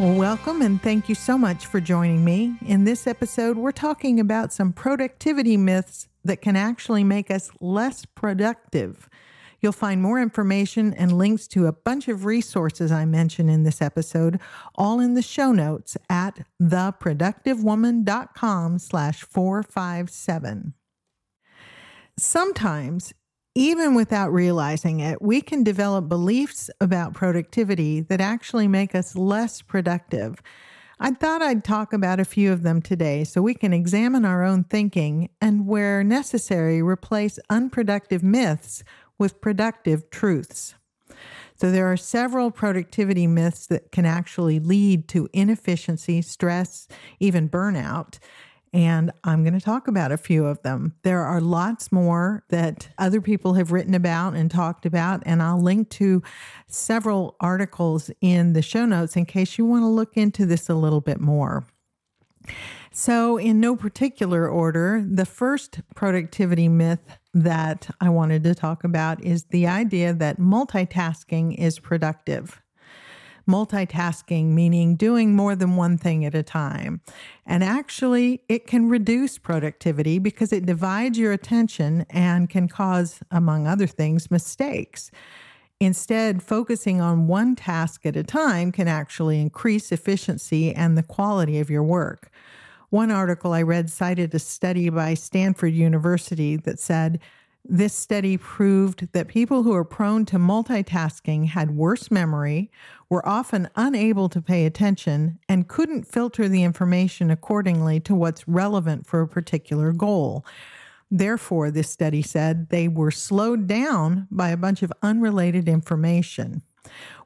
Well, welcome and thank you so much for joining me. In this episode, we're talking about some productivity myths that can actually make us less productive. You'll find more information and links to a bunch of resources I mention in this episode, all in the show notes at theproductivewoman.com slash 457. Sometimes even without realizing it, we can develop beliefs about productivity that actually make us less productive. I thought I'd talk about a few of them today so we can examine our own thinking and, where necessary, replace unproductive myths with productive truths. So, there are several productivity myths that can actually lead to inefficiency, stress, even burnout and I'm going to talk about a few of them. There are lots more that other people have written about and talked about, and I'll link to several articles in the show notes in case you want to look into this a little bit more. So, in no particular order, the first productivity myth that I wanted to talk about is the idea that multitasking is productive multitasking, meaning doing more than one thing at a time. And actually, it can reduce productivity because it divides your attention and can cause, among other things, mistakes. Instead, focusing on one task at a time can actually increase efficiency and the quality of your work. One article I read cited a study by Stanford University that said this study proved that people who are prone to multitasking had worse memory, were often unable to pay attention, and couldn't filter the information accordingly to what's relevant for a particular goal. Therefore, this study said they were slowed down by a bunch of unrelated information.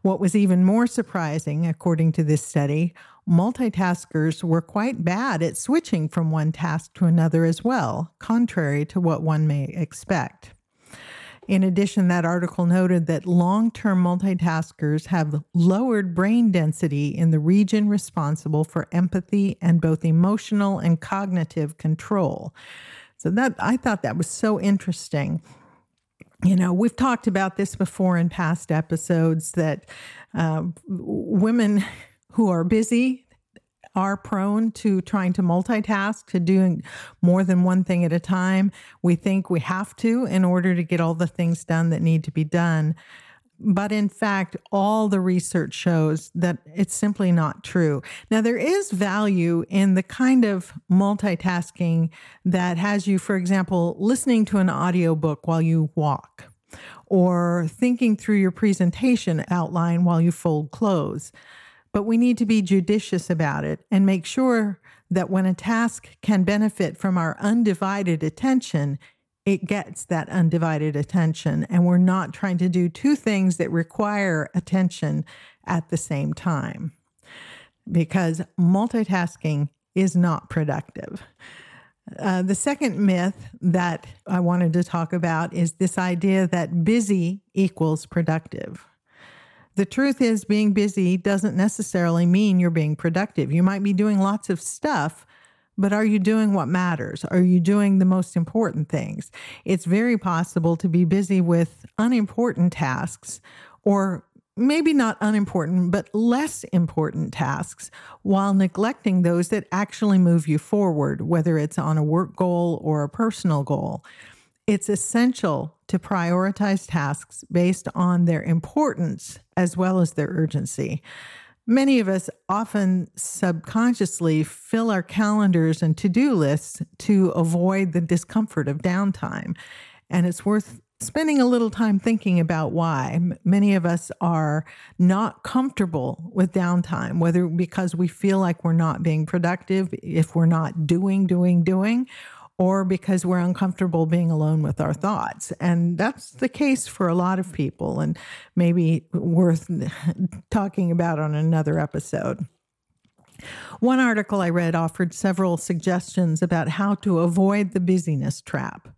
What was even more surprising, according to this study, multitaskers were quite bad at switching from one task to another as well, contrary to what one may expect. In addition, that article noted that long term multitaskers have lowered brain density in the region responsible for empathy and both emotional and cognitive control. So that I thought that was so interesting. You know, we've talked about this before in past episodes that uh, women who are busy are prone to trying to multitask, to doing more than one thing at a time. We think we have to in order to get all the things done that need to be done. But in fact, all the research shows that it's simply not true. Now, there is value in the kind of multitasking that has you, for example, listening to an audiobook while you walk or thinking through your presentation outline while you fold clothes. But we need to be judicious about it and make sure that when a task can benefit from our undivided attention, it gets that undivided attention. And we're not trying to do two things that require attention at the same time because multitasking is not productive. Uh, the second myth that I wanted to talk about is this idea that busy equals productive. The truth is, being busy doesn't necessarily mean you're being productive. You might be doing lots of stuff, but are you doing what matters? Are you doing the most important things? It's very possible to be busy with unimportant tasks or maybe not unimportant, but less important tasks while neglecting those that actually move you forward, whether it's on a work goal or a personal goal. It's essential to prioritize tasks based on their importance as well as their urgency. Many of us often subconsciously fill our calendars and to do lists to avoid the discomfort of downtime. And it's worth spending a little time thinking about why. Many of us are not comfortable with downtime, whether because we feel like we're not being productive, if we're not doing, doing, doing, or because we're uncomfortable being alone with our thoughts. And that's the case for a lot of people, and maybe worth talking about on another episode. One article I read offered several suggestions about how to avoid the busyness trap.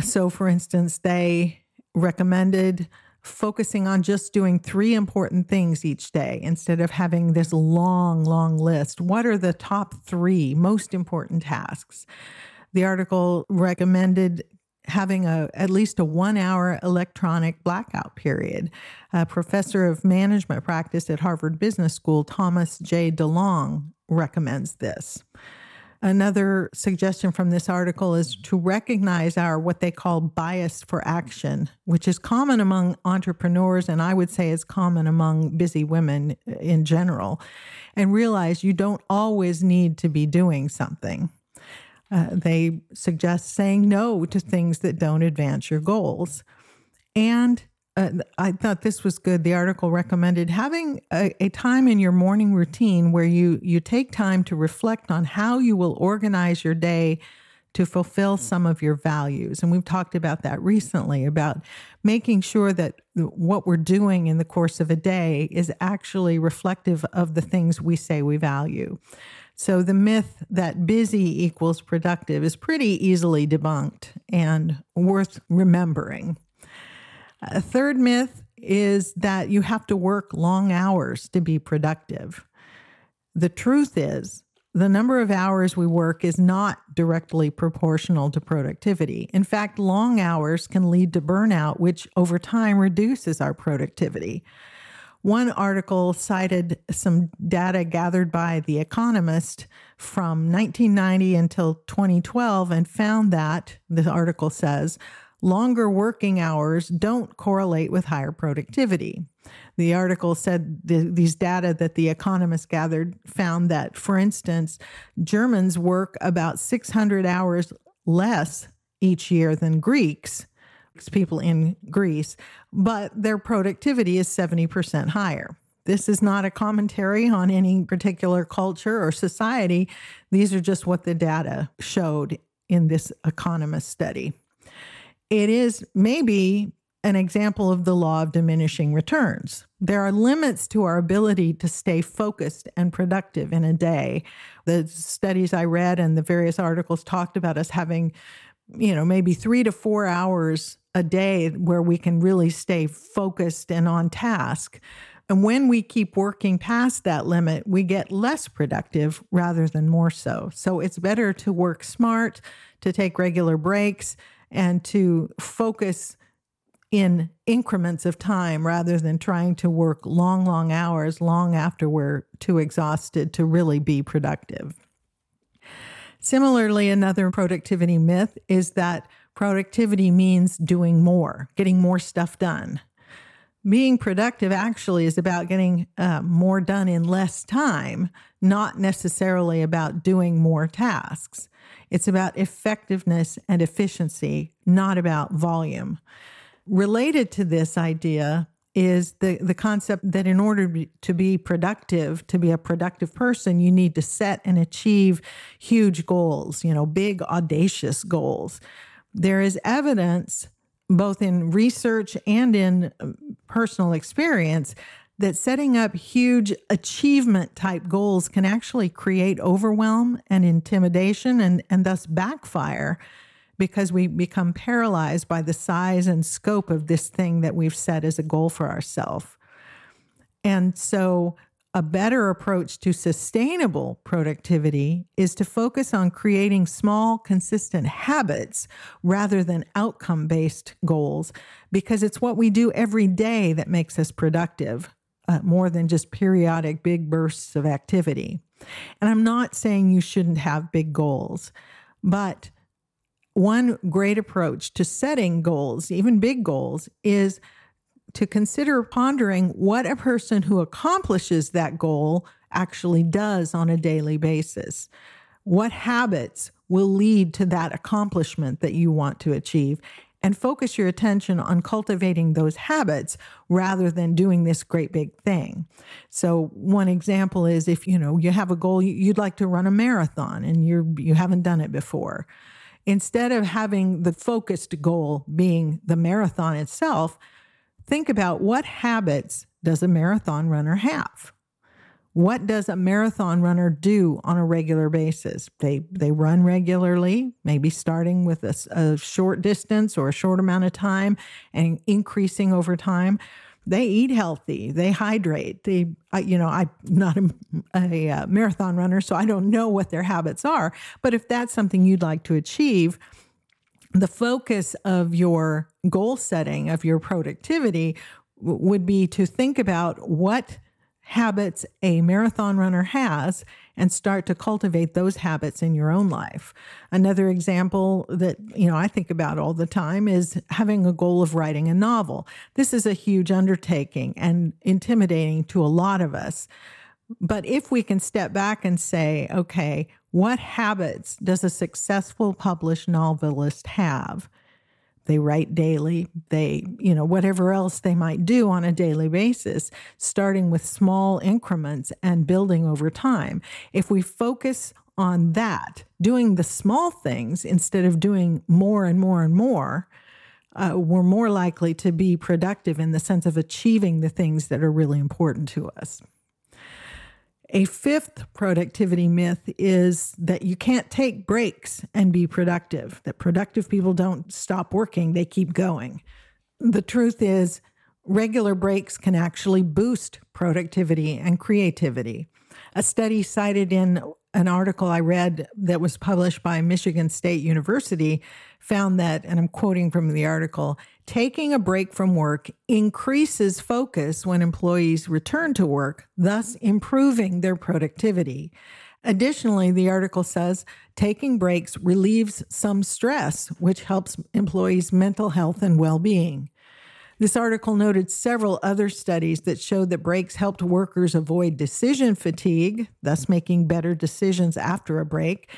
So, for instance, they recommended focusing on just doing three important things each day instead of having this long, long list. What are the top three most important tasks? The article recommended having a at least a one hour electronic blackout period. A professor of management practice at Harvard Business School, Thomas J. DeLong, recommends this. Another suggestion from this article is to recognize our what they call bias for action, which is common among entrepreneurs, and I would say is common among busy women in general, and realize you don't always need to be doing something. Uh, they suggest saying no to things that don't advance your goals. And uh, I thought this was good. The article recommended having a, a, time in your morning routine where you you take time to reflect on how you will organize your day to fulfill some of your values. And we've talked about that recently about making sure that what we're doing in the course of a day is actually reflective of the things we say we value. So the myth that busy equals productive is pretty easily debunked and worth remembering. A third myth is that you have to work long hours to be productive. The truth is, the number of hours we work is not directly proportional to productivity. In fact, long hours can lead to burnout, which over time reduces our productivity. One article cited some data gathered by The Economist from 1990 until 2012 and found that, the article says, longer working hours don't correlate with higher productivity. The article said the, these data that the economist gathered found that, for instance, Germans work about 600 hours less each year than Greeks, people in Greece, but their productivity is 70% higher. This is not a commentary on any particular culture or society. These are just what the data showed in this economist study it is maybe an example of the law of diminishing returns. There are limits to our ability to stay focused and productive in a day. The studies I read and the various articles talked about us having, you know, maybe three to four hours a day where we can really stay focused and on task. And when we keep working past that limit, we get less productive rather than more so. So it's better to work smart, to take regular breaks, and to focus in increments of time rather than trying to work long, long hours long after we're too exhausted to really be productive. Similarly, another productivity myth is that productivity means doing more, getting more stuff done. Being productive actually is about getting uh, more done in less time, not necessarily about doing more tasks. It's about effectiveness and efficiency, not about volume. Related to this idea is the, the concept that in order to be productive, to be a productive person, you need to set and achieve huge goals, you know, big, audacious goals. There is evidence, both in research and in um, personal experience, that setting up huge achievement type goals can actually create overwhelm and intimidation and, and thus backfire because we become paralyzed by the size and scope of this thing that we've set as a goal for ourselves. And so, a better approach to sustainable productivity is to focus on creating small, consistent habits rather than outcome based goals, because it's what we do every day that makes us productive uh, more than just periodic big bursts of activity. And I'm not saying you shouldn't have big goals, but one great approach to setting goals, even big goals, is to consider pondering what a person who accomplishes that goal actually does on a daily basis. What habits will lead to that accomplishment that you want to achieve? and focus your attention on cultivating those habits rather than doing this great big thing. So one example is if you know you have a goal you'd like to run a marathon and you're you haven't done it before. Instead of having the focused goal being the marathon itself, think about what habits does a marathon runner have? what does a marathon runner do on a regular basis? They they run regularly, maybe starting with a, a short distance or a short amount of time and increasing over time. They eat healthy. They hydrate. They, you know, I'm not a, a, a marathon runner, so I don't know what their habits are. But if that's something you'd like to achieve, the focus of your goal setting, of your productivity, w- would be to think about what habits a marathon runner has and start to cultivate those habits in your own life. Another example that, you know, I think about all the time is having a goal of writing a novel. This is a huge undertaking and intimidating to a lot of us. But if we can step back and say, okay, what habits does a successful published novelist have? They write daily. They, you know, whatever else they might do on a daily basis, starting with small increments and building over time. If we focus on that, doing the small things instead of doing more and more and more, uh, we're more likely to be productive in the sense of achieving the things that are really important to us. A fifth productivity myth is that you can't take breaks and be productive, that productive people don't stop working, they keep going. The truth is, regular breaks can actually boost productivity and creativity. A study cited in an article I read that was published by Michigan State University found that, and I'm quoting from the article, taking a break from work increases focus when employees return to work, thus improving their productivity. Additionally, the article says taking breaks relieves some stress, which helps employees' mental health and well being. This article noted several other studies that showed that breaks helped workers avoid decision fatigue, thus making better decisions after a break,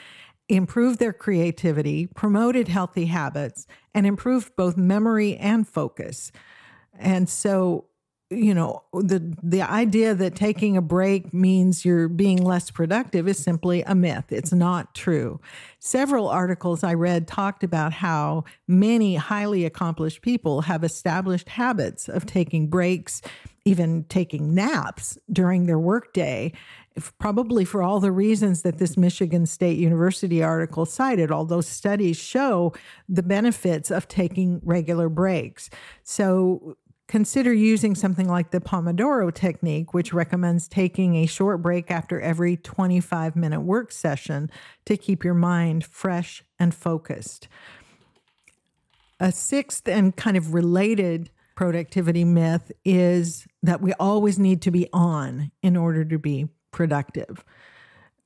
improved their creativity, promoted healthy habits, and improved both memory and focus. And so you know the the idea that taking a break means you're being less productive is simply a myth it's not true several articles i read talked about how many highly accomplished people have established habits of taking breaks even taking naps during their workday probably for all the reasons that this Michigan State University article cited, although studies show the benefits of taking regular breaks. So, Consider using something like the Pomodoro technique, which recommends taking a short break after every 25 minute work session to keep your mind fresh and focused. A sixth and kind of related productivity myth is that we always need to be on in order to be productive.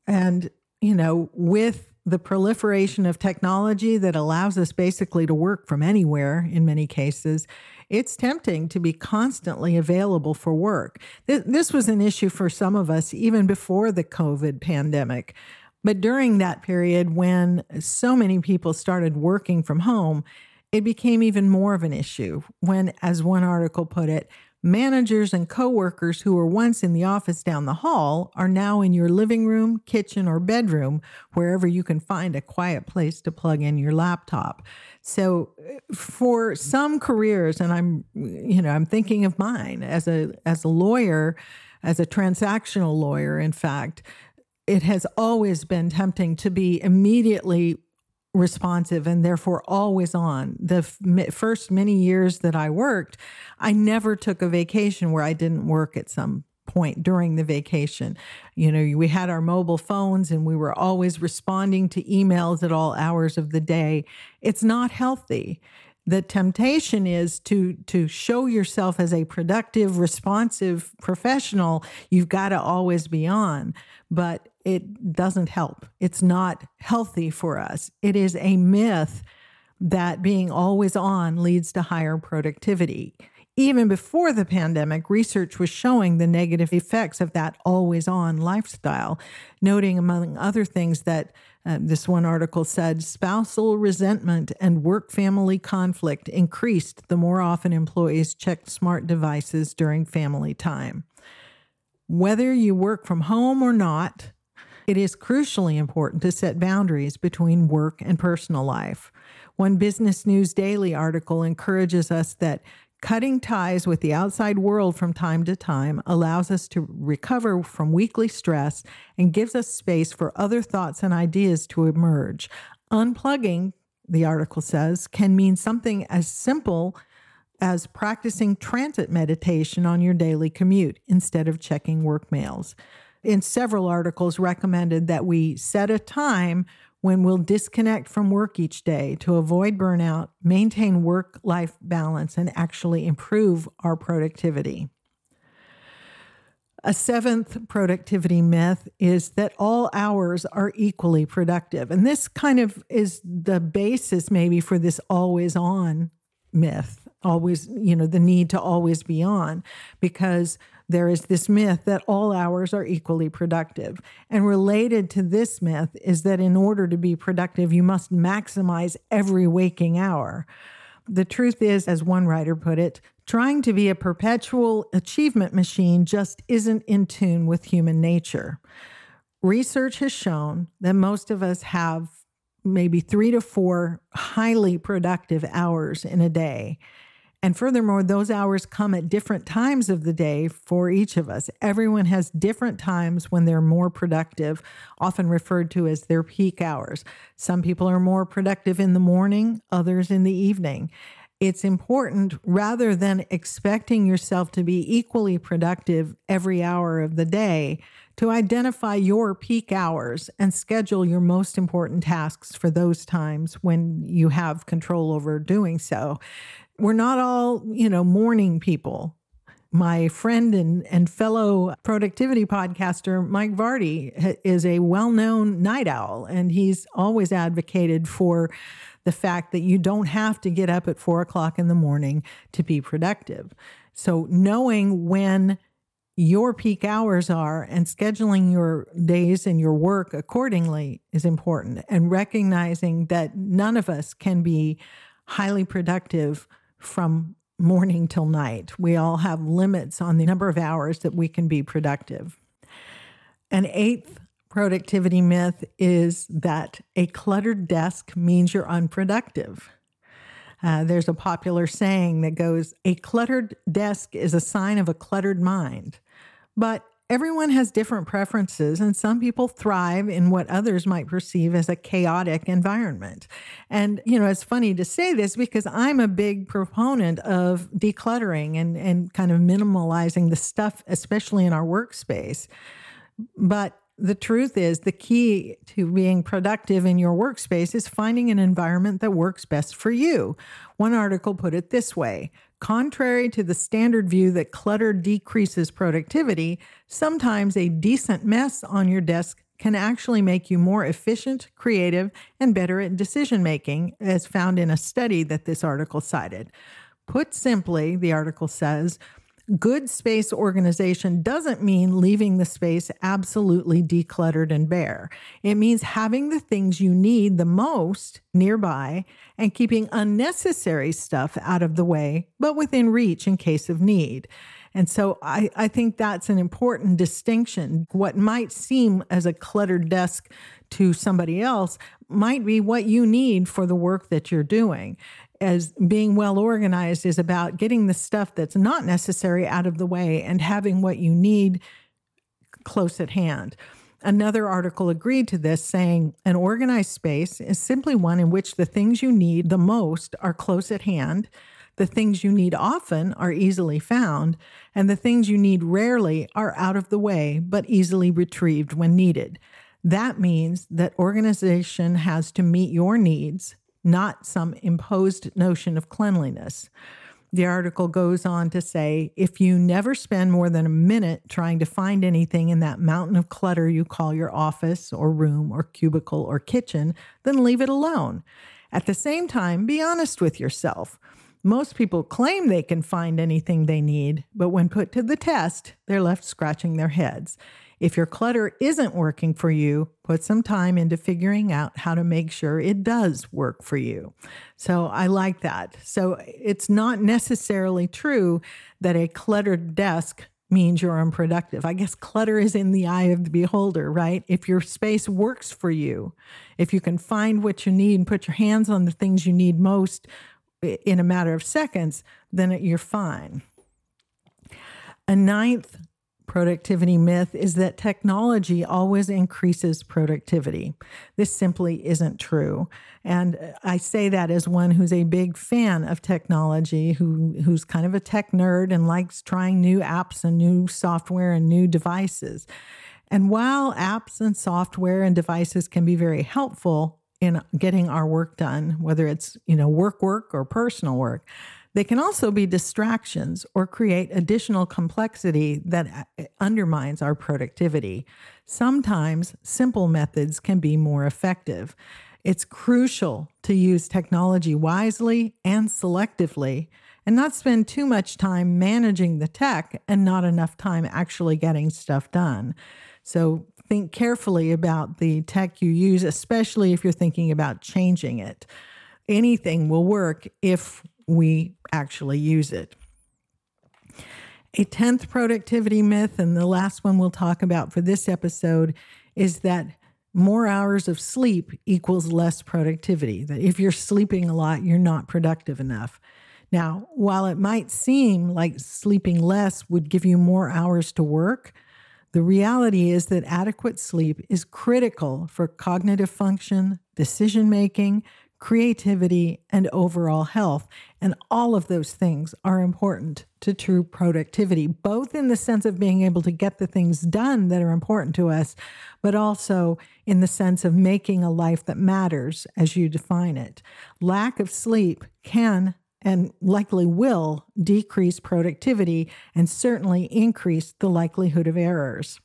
And, you know, with the proliferation of technology that allows us basically to work from anywhere in many cases, it's tempting to be constantly available for work. This was an issue for some of us even before the COVID pandemic. But during that period, when so many people started working from home, it became even more of an issue when, as one article put it, Managers and coworkers who were once in the office down the hall are now in your living room, kitchen, or bedroom, wherever you can find a quiet place to plug in your laptop. So uh, for some careers, and I'm, you know, I'm thinking of mine as a as a lawyer, as a transactional lawyer, in fact, it has always been tempting to be immediately responsive and therefore always on. The f- first many years that I worked, I never took a vacation where I didn't work at some point during the vacation. You know, we had our mobile phones and we were always responding to emails at all hours of the day. It's not healthy. The temptation is to to show yourself as a productive, responsive professional. You've got to always be on, but it doesn't help. It's not healthy for us. It is a myth that being always on leads to higher productivity. Even before the pandemic, research was showing the negative effects of that always on lifestyle, noting, among other things, that uh, this one article said spousal resentment and work family conflict increased the more often employees checked smart devices during family time. Whether you work from home or not, it is crucially important to set boundaries between work and personal life. One Business News Daily article encourages us that Cutting ties with the outside world from time to time allows us to recover from weekly stress and gives us space for other thoughts and ideas to emerge. Unplugging, the article says, can mean something as simple as practicing transit meditation on your daily commute instead of checking work mails. In several articles, recommended that we set a time when we'll disconnect from work each day to avoid burnout, maintain work life balance, and actually improve our productivity. A seventh productivity myth is that all hours are equally productive. And this kind of is the basis, maybe, for this always on myth always, you know, the need to always be on because there is this myth that all hours are equally productive. And related to this myth is that in order to be productive, you must maximize every waking hour. The truth is, as one writer put it, trying to be a perpetual achievement machine just isn't in tune with human nature. Research has shown that most of us have maybe three to four highly productive hours in a day. And furthermore, those hours come at different times of the day for each of us. Everyone has different times when they're more productive, often referred to as their peak hours. Some people are more productive in the morning, others in the evening. It's important rather than expecting yourself to be equally productive every hour of the day to identify your peak hours and schedule your most important tasks for those times when you have control over doing so we're not all, you know, morning people. My friend and, and fellow productivity podcaster, Mike Vardy, is a well known night owl, and he's always advocated for the fact that you don't have to get up at four o'clock in the morning to be productive. So, knowing when your peak hours are and scheduling your days and your work accordingly is important, and recognizing that none of us can be highly productive from morning till night. We all have limits on the number of hours that we can be productive. An eighth productivity myth is that a cluttered desk means you're unproductive. Uh, there's a popular saying that goes, A cluttered desk is a sign of a cluttered mind. But everyone has different preferences, and some people thrive in what others might perceive as a chaotic environment. And, you know, it's funny to say this because I'm a big proponent of decluttering and, and kind of minimalizing the stuff, especially in our workspace. But the truth is, the key to being productive in your workspace is finding an environment that works best for you. One article put it this way Contrary to the standard view that clutter decreases productivity, sometimes a decent mess on your desk can actually make you more efficient, creative, and better at decision making, as found in a study that this article cited. Put simply, the article says, Good space organization doesn't mean leaving the space absolutely decluttered and bare. It means having the things you need the most nearby and keeping unnecessary stuff out of the way, but within reach in case of need. And so I, I think that's an important distinction. What might seem as a cluttered desk to somebody else might be what you need for the work that you're doing as being well organized is about getting the stuff that's not necessary out of the way and having what you need close at hand. Another article agreed to this, saying an organized space is simply one in which the things you need the most are close at hand, the things you need often are easily found, and the things you need rarely are out of the way but easily retrieved when needed. That means that organization has to meet your needs not some imposed notion of cleanliness. The article goes on to say if you never spend more than a minute trying to find anything in that mountain of clutter you call your office or room or cubicle or kitchen, then leave it alone. At the same time, be honest with yourself. Most people claim they can find anything they need, but when put to the test, they're left scratching their heads. If your clutter isn't working for you, put some time into figuring out how to make sure it does work for you. So I like that. So it's not necessarily true that a cluttered desk means you're unproductive. I guess clutter is in the eye of the beholder, right? If your space works for you, if you can find what you need and put your hands on the things you need most in a matter of seconds, then you're fine. A ninth productivity myth is that technology always increases productivity. This simply isn't true. And I say that as one who's a big fan of technology, who, who's kind of a tech nerd and likes trying new apps and new software and new devices. And while apps and software and devices can be very helpful in getting our work done, whether it's, you know, work work or personal work, they can also be distractions or create additional complexity that uh, undermines our productivity. Sometimes simple methods can be more effective. It's crucial to use technology wisely and selectively and not spend too much time managing the tech and not enough time actually getting stuff done. So think carefully about the tech you use, especially if you're thinking about changing it. Anything will work if we actually use it. A 10th productivity myth, and the last one we'll talk about for this episode, is that more hours of sleep equals less productivity. That if you're sleeping a lot, you're not productive enough. Now, while it might seem like sleeping less would give you more hours to work, the reality is that adequate sleep is critical for cognitive function, decision making, creativity, and overall health. And all of those things are important to true productivity, both in the sense of being able to get the things done that are important to us, but also in the sense of making a life that matters as you define it. Lack of sleep can and likely will decrease productivity and certainly increase the likelihood of errors.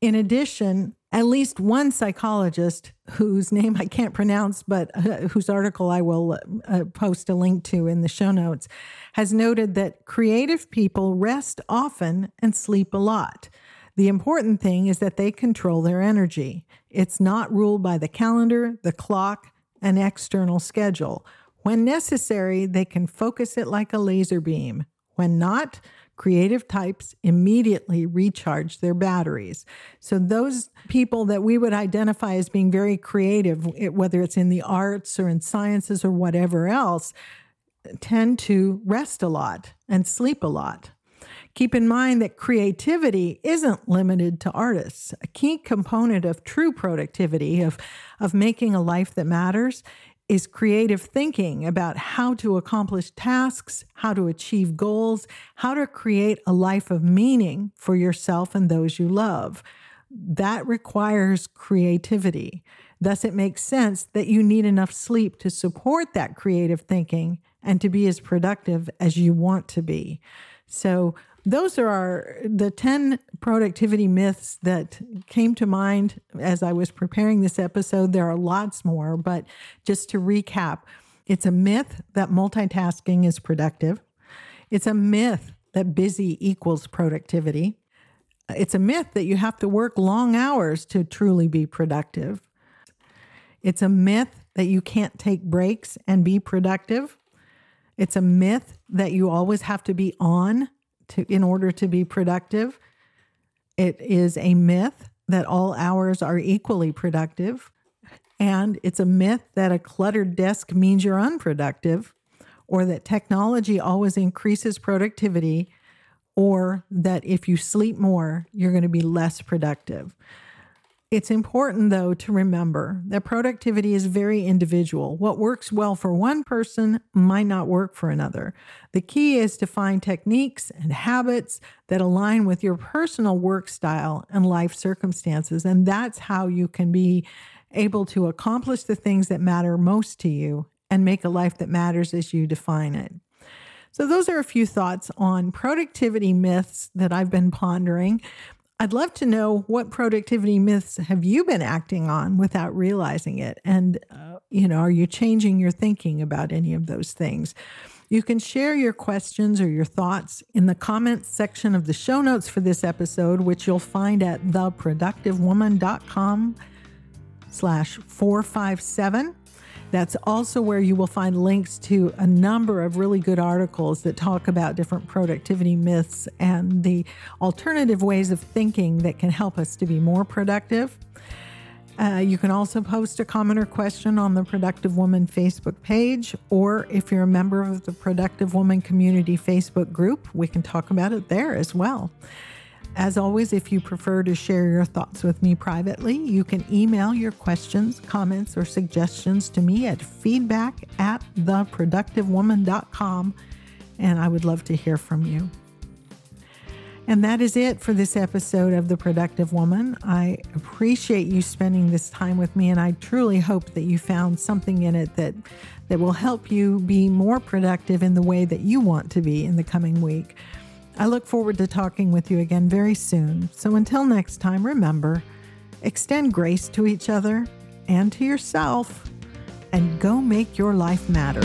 In addition, at least one psychologist whose name I can't pronounce, but uh, whose article I will uh, post a link to in the show notes, has noted that creative people rest often and sleep a lot. The important thing is that they control their energy. It's not ruled by the calendar, the clock, an external schedule. When necessary, they can focus it like a laser beam. When not, creative types immediately recharge their batteries. So, those people that we would identify as being very creative, whether it's in the arts or in sciences or whatever else, tend to rest a lot and sleep a lot. Keep in mind that creativity isn't limited to artists. A key component of true productivity, of, of making a life that matters, is creative thinking about how to accomplish tasks, how to achieve goals, how to create a life of meaning for yourself and those you love. That requires creativity. Thus, it makes sense that you need enough sleep to support that creative thinking and to be as productive as you want to be. So, those are our, the 10 productivity myths that came to mind as I was preparing this episode. There are lots more, but just to recap, it's a myth that multitasking is productive. It's a myth that busy equals productivity. It's a myth that you have to work long hours to truly be productive. It's a myth that you can't take breaks and be productive. It's a myth that you always have to be on to in order to be productive. It is a myth that all hours are equally productive. And it's a myth that a cluttered desk means you're unproductive, or that technology always increases productivity, or that if you sleep more, you're going to be less productive. It's important, though, to remember that productivity is very individual. What works well for one person might not work for another. The key is to find techniques and habits that align with your personal work style and life circumstances. And that's how you can be able to accomplish the things that matter most to you and make a life that matters as you define it. So, those are a few thoughts on productivity myths that I've been pondering. I'd love to know what productivity myths have you been acting on without realizing it? And, uh, you know, are you changing your thinking about any of those things? You can share your questions or your thoughts in the comments section of the show notes for this episode, which you'll find at theproductivewoman.com slash 457. That's also where you will find links to a number of really good articles that talk about different productivity myths and the alternative ways of thinking that can help us to be more productive. Uh, you can also post a comment or question on the Productive Woman Facebook page, or if you're a member of the Productive Woman Community Facebook group, we can talk about it there as well. As always, if you prefer to share your thoughts with me privately, you can email your questions, comments, or suggestions to me at feedback at theproductivewoman.com, and I would love to hear from you. And that is it for this episode of The Productive Woman. I appreciate you spending this time with me, and I truly hope that you found something in it that, that will help you be more productive in the way that you want to be in the coming week. I look forward to talking with you again very soon. So until next time, remember extend grace to each other and to yourself, and go make your life matter.